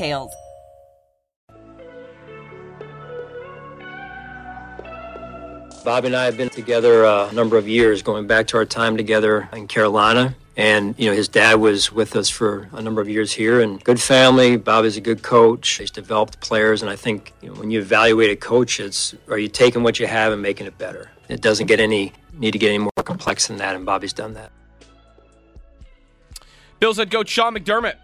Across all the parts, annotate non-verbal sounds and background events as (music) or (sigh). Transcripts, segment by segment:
details. Bobby and I have been together uh, a number of years, going back to our time together in Carolina. And, you know, his dad was with us for a number of years here and good family. Bobby's a good coach. He's developed players. And I think you know, when you evaluate a coach, it's are you taking what you have and making it better? It doesn't get any, need to get any more complex than that. And Bobby's done that. Bills head coach Sean McDermott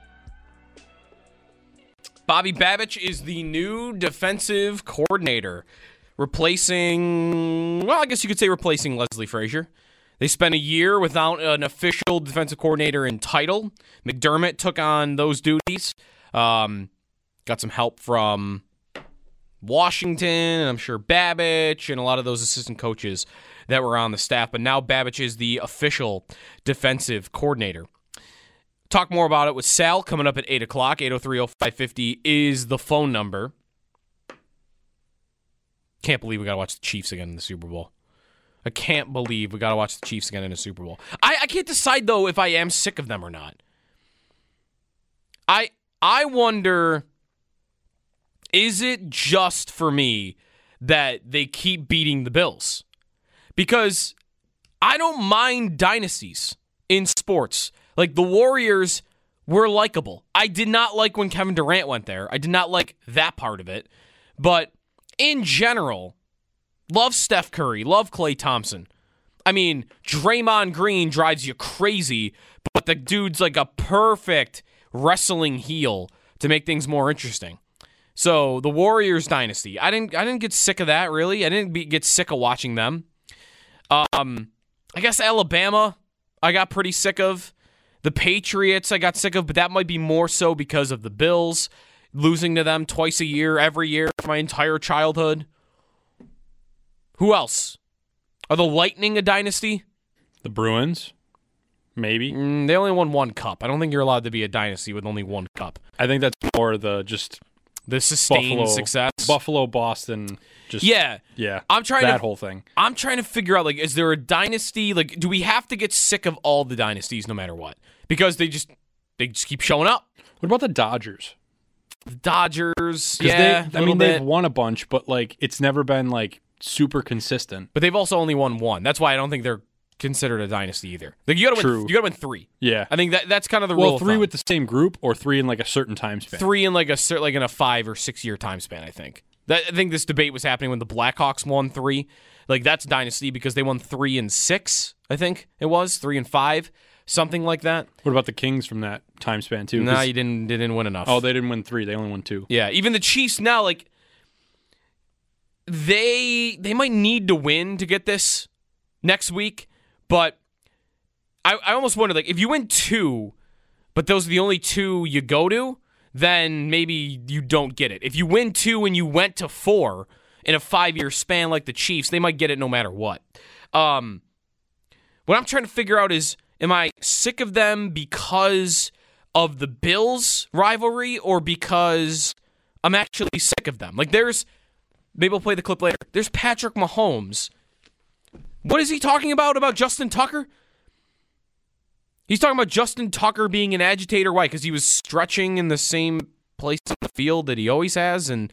Bobby Babich is the new defensive coordinator, replacing, well, I guess you could say replacing Leslie Frazier. They spent a year without an official defensive coordinator in title. McDermott took on those duties. Um, got some help from Washington, I'm sure Babich, and a lot of those assistant coaches that were on the staff. But now Babich is the official defensive coordinator. Talk more about it with Sal coming up at 8 o'clock. 803 0550 is the phone number. Can't believe we got to watch the Chiefs again in the Super Bowl. I can't believe we got to watch the Chiefs again in the Super Bowl. I, I can't decide, though, if I am sick of them or not. I I wonder is it just for me that they keep beating the Bills? Because I don't mind dynasties in sports. Like the Warriors were likable. I did not like when Kevin Durant went there. I did not like that part of it. But in general, love Steph Curry, love Klay Thompson. I mean, Draymond Green drives you crazy, but the dude's like a perfect wrestling heel to make things more interesting. So the Warriors dynasty, I didn't, I didn't get sick of that really. I didn't be, get sick of watching them. Um, I guess Alabama, I got pretty sick of. The Patriots, I got sick of, but that might be more so because of the Bills losing to them twice a year, every year for my entire childhood. Who else? Are the Lightning a dynasty? The Bruins, maybe. Mm, they only won one cup. I don't think you're allowed to be a dynasty with only one cup. I think that's more the just the sustained Buffalo, success. Buffalo, Boston, just yeah, yeah. I'm trying that to, whole thing. I'm trying to figure out like, is there a dynasty? Like, do we have to get sick of all the dynasties no matter what? Because they just they just keep showing up. What about the Dodgers? The Dodgers, yeah. They, I mean, bit. they've won a bunch, but like it's never been like super consistent. But they've also only won one. That's why I don't think they're considered a dynasty either. Like you got to win. You got to win three. Yeah, I think that that's kind of the well, rule. three with the same group, or three in like a certain time span. Three in like a like in a five or six year time span. I think. That, I think this debate was happening when the Blackhawks won three. Like that's dynasty because they won three and six. I think it was three and five something like that. What about the Kings from that time span too? No, nah, you didn't. They didn't win enough. Oh, they didn't win three. They only won two. Yeah, even the Chiefs now, like they they might need to win to get this next week, but I I almost wonder like if you win two, but those are the only two you go to, then maybe you don't get it. If you win two and you went to four in a five year span like the Chiefs, they might get it no matter what. Um, what I'm trying to figure out is Am I sick of them because of the Bills rivalry or because I'm actually sick of them? Like, there's, maybe we'll play the clip later. There's Patrick Mahomes. What is he talking about about Justin Tucker? He's talking about Justin Tucker being an agitator. Why? Because he was stretching in the same place in the field that he always has, and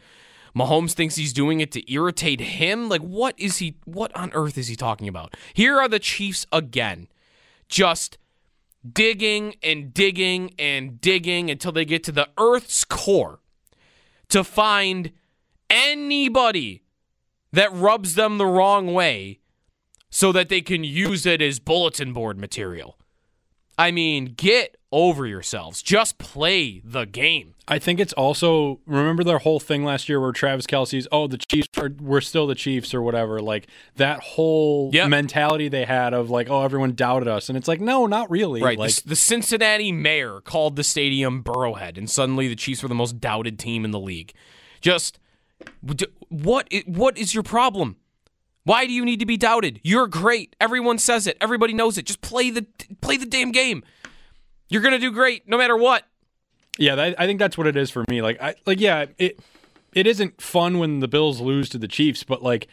Mahomes thinks he's doing it to irritate him. Like, what is he? What on earth is he talking about? Here are the Chiefs again just digging and digging and digging until they get to the Earth's core. to find anybody that rubs them the wrong way so that they can use it as bulletin board material. I mean, get over yourselves. Just play the game. I think it's also remember their whole thing last year where Travis Kelce's oh the Chiefs are we're still the Chiefs or whatever like that whole Yep. mentality they had of like oh everyone doubted us and it's like no not really Right. like the, the Cincinnati mayor called the stadium Burrowhead, and suddenly the Chiefs were the most doubted team in the league. Just what? What is your problem? Why do you need to be doubted? You're great. Everyone says it. Everybody knows it. Just play the play the damn game. You're gonna do great no matter what. yeah that, I think that's what it is for me like I like yeah it it isn't fun when the Bills lose to the Chiefs but like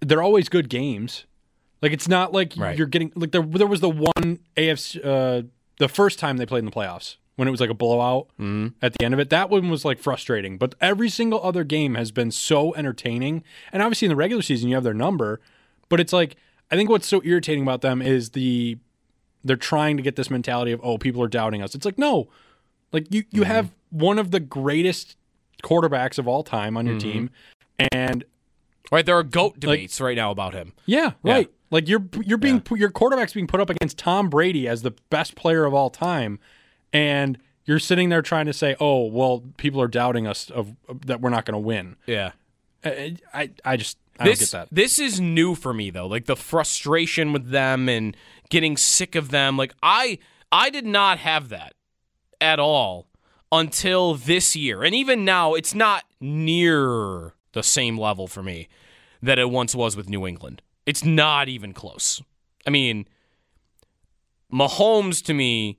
they're always good games like it's not like Right. you're getting like there there was the one AFC uh the first time they played in the playoffs when it was like a blowout mm-hmm. at the end of it. That one was like frustrating, but every single other game has been so entertaining. And obviously in the regular season you have their number, but it's like I think what's so irritating about them is the they're trying to get this mentality of oh people are doubting us. It's like no, like you you mm-hmm. have one of the greatest quarterbacks of all time on your mm-hmm. team, and Right, there are goat debates right now about him. yeah, Yeah. right. Like you're you're being pu- your quarterback's being put up against Tom Brady as the best player of all time, and you're sitting there trying to say, "Oh, well, people are doubting us of, of- that we're not going to win." Yeah. I I, I just I this, don't get that. This is new for me though. Like the frustration with them and getting sick of them. Like I I did not have that at all until this year. And even now it's not near the same level for me that it once was with New England. It's not even close. I mean, Mahomes to me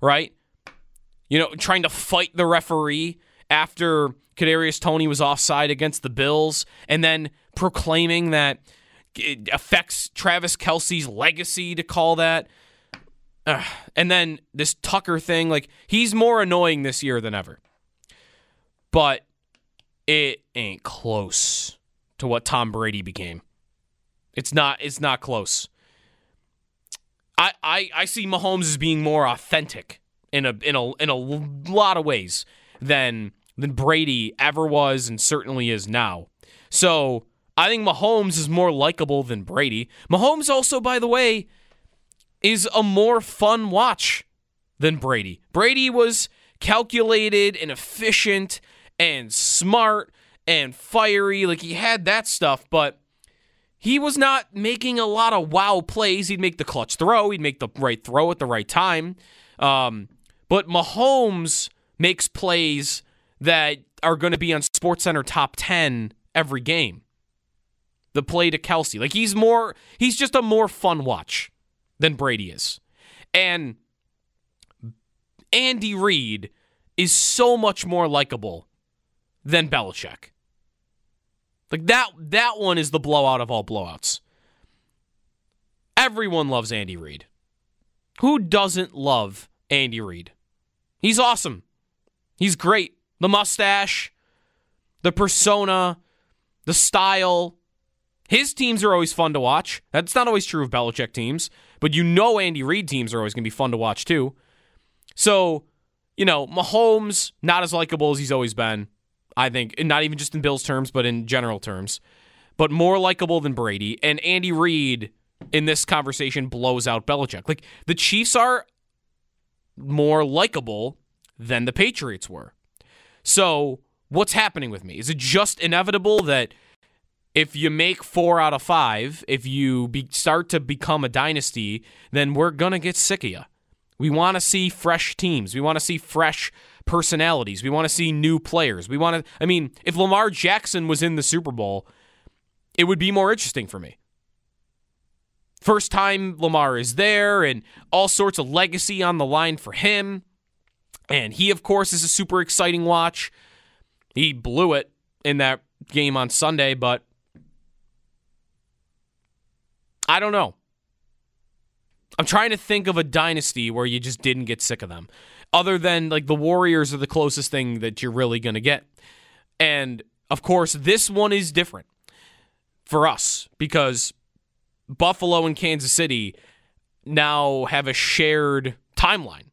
Right? You know, trying to fight the referee after Kadarius Toney was offside against the Bills, and then proclaiming that it affects Travis Kelce's legacy to call that. And then this Tucker thing, like he's more annoying this year than ever. But it ain't close to what Tom Brady became. It's not. It's not close. I, I, I see Mahomes as being more authentic in a in a in a lot of ways than than Brady ever was and certainly is now. So I think Mahomes is more likable than Brady. Mahomes also, by the way, is a more fun watch than Brady. Brady was calculated and efficient and smart and fiery. Like he had that stuff, but he was not making a lot of wow plays. He'd make the clutch throw, he'd make the right throw at the right time. Um, but Mahomes makes plays that are going to be on SportsCenter top 10 every game. The play to Kelce. Like he's more he's just a more fun watch than Brady is. And Andy Reid is so much more likable than Belichick. Like that that one is the blowout of all blowouts. Everyone loves Andy Reid. Who doesn't love Andy Reid? He's awesome. He's great. The mustache, the persona, the style. His teams are always fun to watch. That's not always true of Belichick teams, but you know Andy Reid teams are always going to be fun to watch too. So, you know, Mahomes, not as likable as he's always been, I think, not even just in Bills terms, but in general terms, but more likable than Brady. And Andy Reid in this conversation blows out Belichick. Like, the Chiefs are more likable than the Patriots were. So, what's happening with me? Is it just inevitable that if you make four out of five, if you be, start to become a dynasty, then we're going to get sick of you? We want to see fresh teams. We want to see fresh personalities. We want to see new players. We want to, I mean, if Lamar Jackson was in the Super Bowl, it would be more interesting for me. First time Lamar is there and all sorts of legacy on the line for him. And he, of course, is a super exciting watch. He blew it in that game on Sunday, but I don't know. I'm trying to think of a dynasty where you just didn't get sick of them. Other than like the Warriors are the closest thing that you're really going to get. And of course, this one is different for us because Buffalo and Kansas City now have a shared timeline.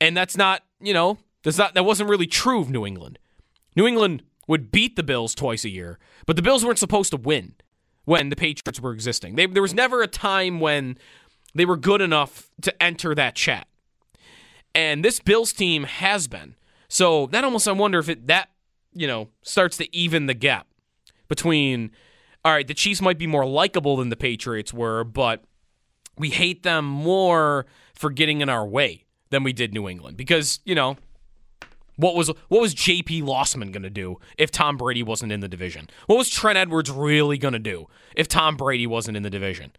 And that's not, you know, that's not that wasn't really true of New England. New England would beat the Bills twice a year, but the Bills weren't supposed to win when the Patriots were existing. They, there was never a time when they were good enough to enter that chat. And this Bills team has been. So that almost I wonder if it that, you know, starts to even the gap between all right, the Chiefs might be more likable than the Patriots were, but we hate them more for getting in our way than we did New England. Because, you know, what was what was JP Losman going to do if Tom Brady wasn't in the division? What was Trent Edwards really going to do if Tom Brady wasn't in the division?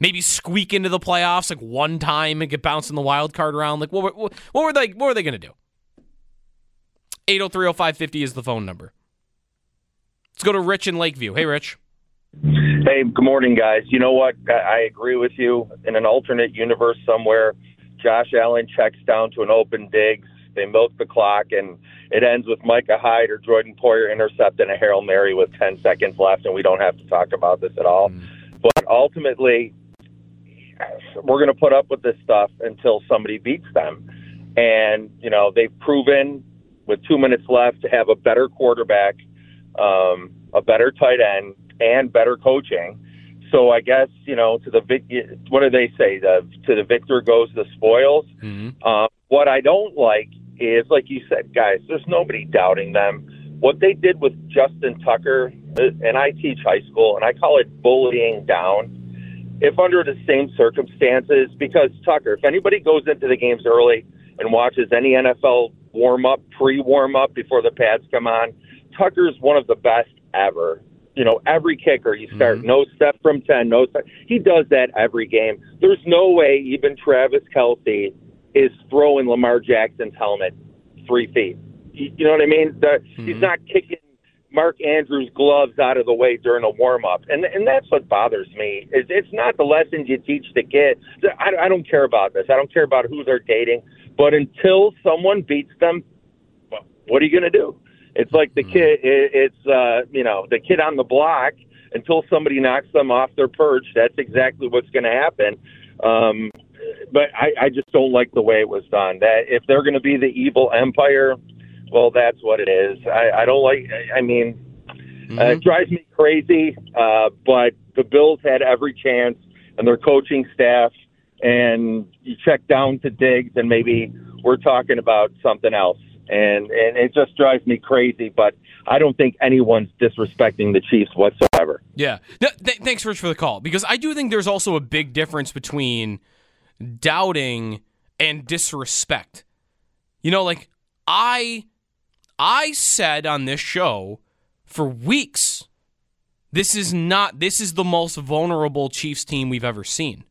Maybe squeak into the playoffs like one time and get bounced in the wild card round. Like what, what, what were they what were they going to do? 8030550 is the phone number. Let's go to Rich in Lakeview. Hey Rich. Hey, good morning guys. You know what? I agree with you. In an alternate universe somewhere, Josh Allen checks down to an open Diggs. They milk the clock and it ends with Micah Hyde or Jordan Poyer intercepting a Hail Mary with 10 seconds left, and we don't have to talk about this at all. Mm. But ultimately, we're going to put up with this stuff until somebody beats them. And, you know, they've proven with two minutes left to have a better quarterback, um, a better tight end, and better coaching. So I guess, you know, to the vic, what do they say? The, to the victor goes the spoils. Mm-hmm. Um, what I don't like is, like you said, guys, there's nobody doubting them. What they did with Justin Tucker, uh, and I teach high school, and I call it bullying down if under the same circumstances, because Tucker, if anybody goes into the games early and watches any NFL warm up, pre warm up before the pads come on, Tucker's one of the best ever. You know, every kicker you start mm-hmm. no step from ten, no step. He does that every game. There's no way even Travis Kelce is throwing Lamar Jackson's helmet three feet. You, know what I mean? The, mm-hmm. He's not kicking Mark Andrews' gloves out of the way during a warm up, and and that's what bothers me. Is it's not the lessons you teach the kids. I, I don't care about this. I don't care about who they're dating. But until someone beats them, well, what are you going to do? It's like the mm-hmm. kid. It, it's uh, you know the kid on the block. Until somebody knocks them off their perch, that's exactly what's going to happen. Um, but I, I just don't like the way it was done. That if they're going to be the evil empire, well, that's what it is. I, I don't like. I mean, mm-hmm. uh, it drives me crazy. Uh, but the Bills had every chance, and their coaching staff. And you check down to Diggs, and maybe we're talking about something else. And and it just drives me crazy. But I don't think anyone's disrespecting the Chiefs whatsoever. Yeah. Th- thanks, Rich, for the call because I do think there's also a big difference between doubting and disrespect. You know, like I I said on this show for weeks this is not this is the most vulnerable Chiefs team we've ever seen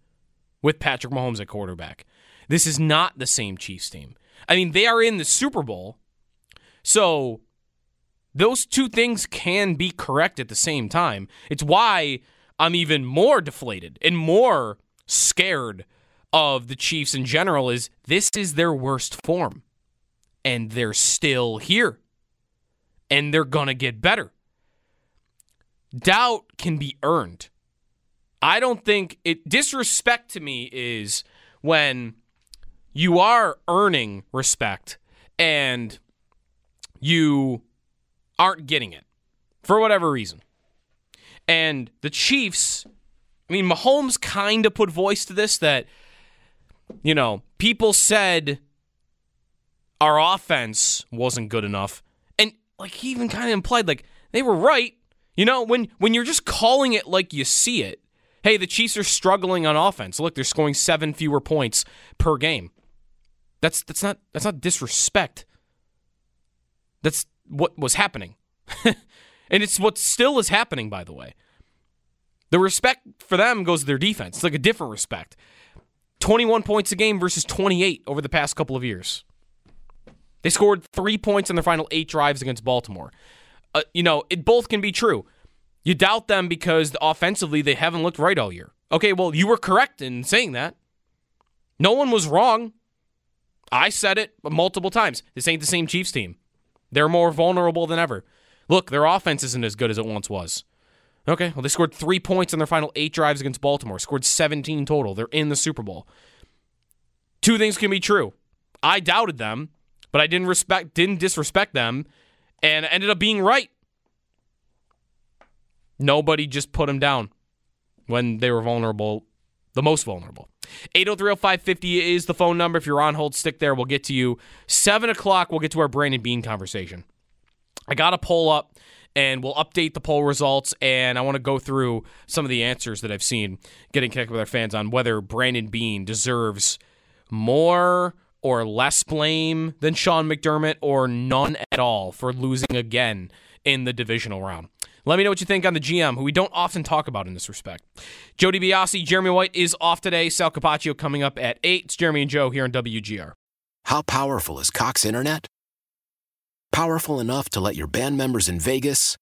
with Patrick Mahomes at quarterback. This is not the same Chiefs team. I mean, they are in the Super Bowl. So those two things can be correct at the same time. It's why I'm even more deflated and more scared of the Chiefs in general is this is their worst form. And they're still here. And they're going to get better. Doubt can be earned. I don't think it disrespect to me is when you are earning respect and you aren't getting it for whatever reason. And the Chiefs, I mean, Mahomes kind of put voice to this that, you know, people said our offense wasn't good enough. And like he even kind of implied like they were right. You know, when when you're just calling it like you see it, hey, the Chiefs are struggling on offense. Look, they're scoring seven fewer points per game. That's that's not that's not disrespect. That's what was happening. (laughs) and it's what still is happening, by the way. The respect for them goes to their defense. It's like a different respect. 21 points a game versus 28 over the past couple of years. They scored three points in their final eight drives against Baltimore. Uh, you know, it both can be true. You doubt them because offensively they haven't looked right all year. Okay, well, you were correct in saying that. No one was wrong. I said it multiple times. This ain't the same Chiefs team. They're more vulnerable than ever. Look, their offense isn't as good as it once was. Okay, well, they scored three points in their final eight drives against Baltimore, scored 17 total. They're in the Super Bowl. Two things can be true. I doubted them, but I didn't respect, didn't disrespect them, and ended up being right. Nobody just put them down when they were vulnerable, the most vulnerable. 8030550 is the phone number. If you're on hold, stick there. We'll get to you. 7 o'clock, we'll get to our Brandon Beane conversation. I got a poll up and we'll update the poll results. And I want to go through some of the answers that I've seen getting connected with our fans on whether Brandon Beane deserves more or less blame than Sean McDermott or none at all for losing again in the divisional round. Let me know what you think on the GM, who we don't often talk about in this respect. Jody Biasi, Jeremy White is off today. Sal Capaccio coming up at 8. It's Jeremy and Joe here on WGR. How powerful is Cox Internet? Powerful enough to let your band members in Vegas,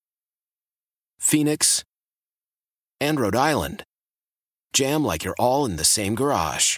Phoenix, and Rhode Island jam like you're all in the same garage.